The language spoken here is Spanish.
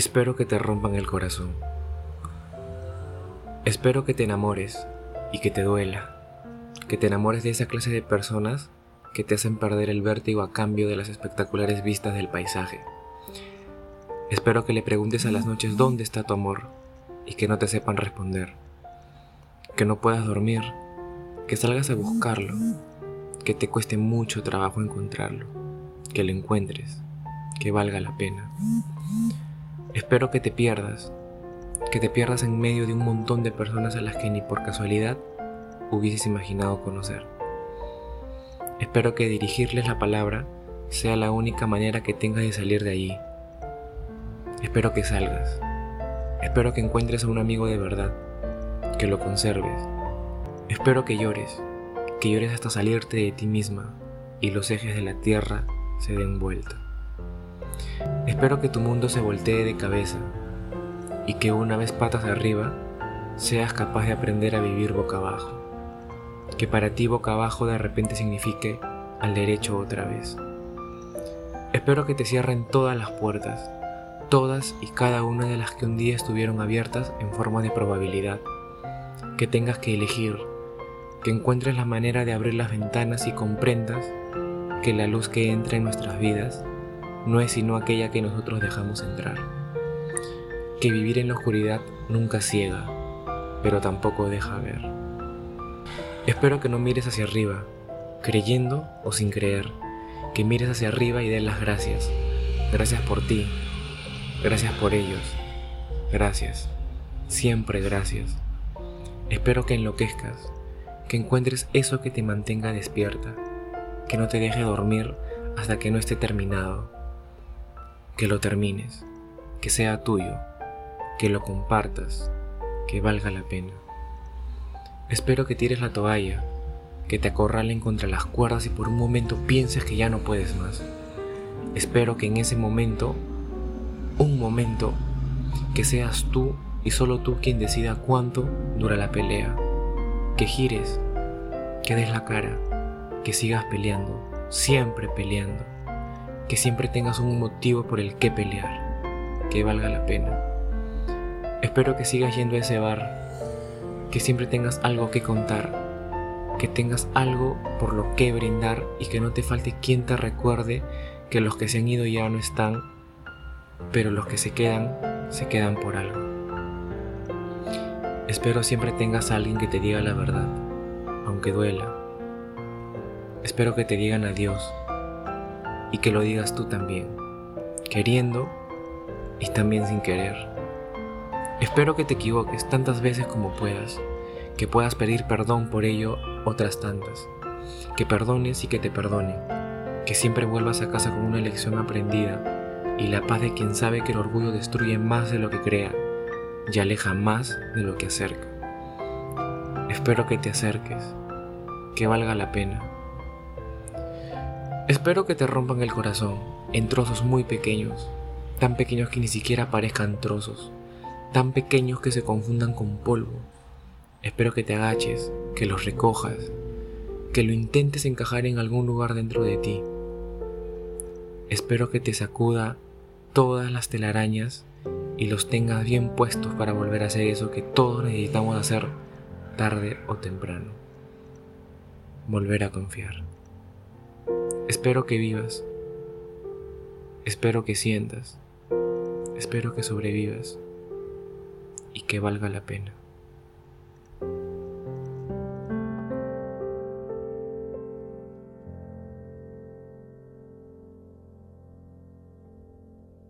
Espero que te rompan el corazón. Espero que te enamores y que te duela. Que te enamores de esa clase de personas que te hacen perder el vértigo a cambio de las espectaculares vistas del paisaje. Espero que le preguntes a las noches dónde está tu amor y que no te sepan responder. Que no puedas dormir, que salgas a buscarlo, que te cueste mucho trabajo encontrarlo, que lo encuentres, que valga la pena. Espero que te pierdas, que te pierdas en medio de un montón de personas a las que ni por casualidad hubieses imaginado conocer. Espero que dirigirles la palabra sea la única manera que tengas de salir de allí. Espero que salgas. Espero que encuentres a un amigo de verdad, que lo conserves. Espero que llores, que llores hasta salirte de ti misma y los ejes de la tierra se den vuelta. Espero que tu mundo se voltee de cabeza y que una vez patas arriba seas capaz de aprender a vivir boca abajo. Que para ti boca abajo de repente signifique al derecho otra vez. Espero que te cierren todas las puertas, todas y cada una de las que un día estuvieron abiertas en forma de probabilidad. Que tengas que elegir, que encuentres la manera de abrir las ventanas y comprendas que la luz que entra en nuestras vidas no es sino aquella que nosotros dejamos entrar. Que vivir en la oscuridad nunca ciega, pero tampoco deja ver. Espero que no mires hacia arriba, creyendo o sin creer, que mires hacia arriba y des las gracias. Gracias por ti, gracias por ellos, gracias, siempre gracias. Espero que enloquezcas, que encuentres eso que te mantenga despierta, que no te deje dormir hasta que no esté terminado que lo termines, que sea tuyo, que lo compartas, que valga la pena. Espero que tires la toalla, que te acorralen contra las cuerdas y por un momento pienses que ya no puedes más. Espero que en ese momento, un momento, que seas tú y solo tú quien decida cuánto dura la pelea. Que gires, que des la cara, que sigas peleando, siempre peleando que siempre tengas un motivo por el que pelear, que valga la pena. Espero que sigas yendo a ese bar, que siempre tengas algo que contar, que tengas algo por lo que brindar y que no te falte quien te recuerde que los que se han ido ya no están, pero los que se quedan, se quedan por algo. Espero siempre tengas a alguien que te diga la verdad, aunque duela. Espero que te digan adiós y que lo digas tú también, queriendo y también sin querer. Espero que te equivoques tantas veces como puedas, que puedas pedir perdón por ello otras tantas, que perdones y que te perdonen, que siempre vuelvas a casa con una lección aprendida y la paz de quien sabe que el orgullo destruye más de lo que crea y aleja más de lo que acerca. Espero que te acerques, que valga la pena Espero que te rompan el corazón en trozos muy pequeños, tan pequeños que ni siquiera parezcan trozos, tan pequeños que se confundan con polvo. Espero que te agaches, que los recojas, que lo intentes encajar en algún lugar dentro de ti. Espero que te sacuda todas las telarañas y los tengas bien puestos para volver a hacer eso que todos necesitamos hacer tarde o temprano. Volver a confiar. Espero que vivas. Espero que sientas. Espero que sobrevivas y que valga la pena.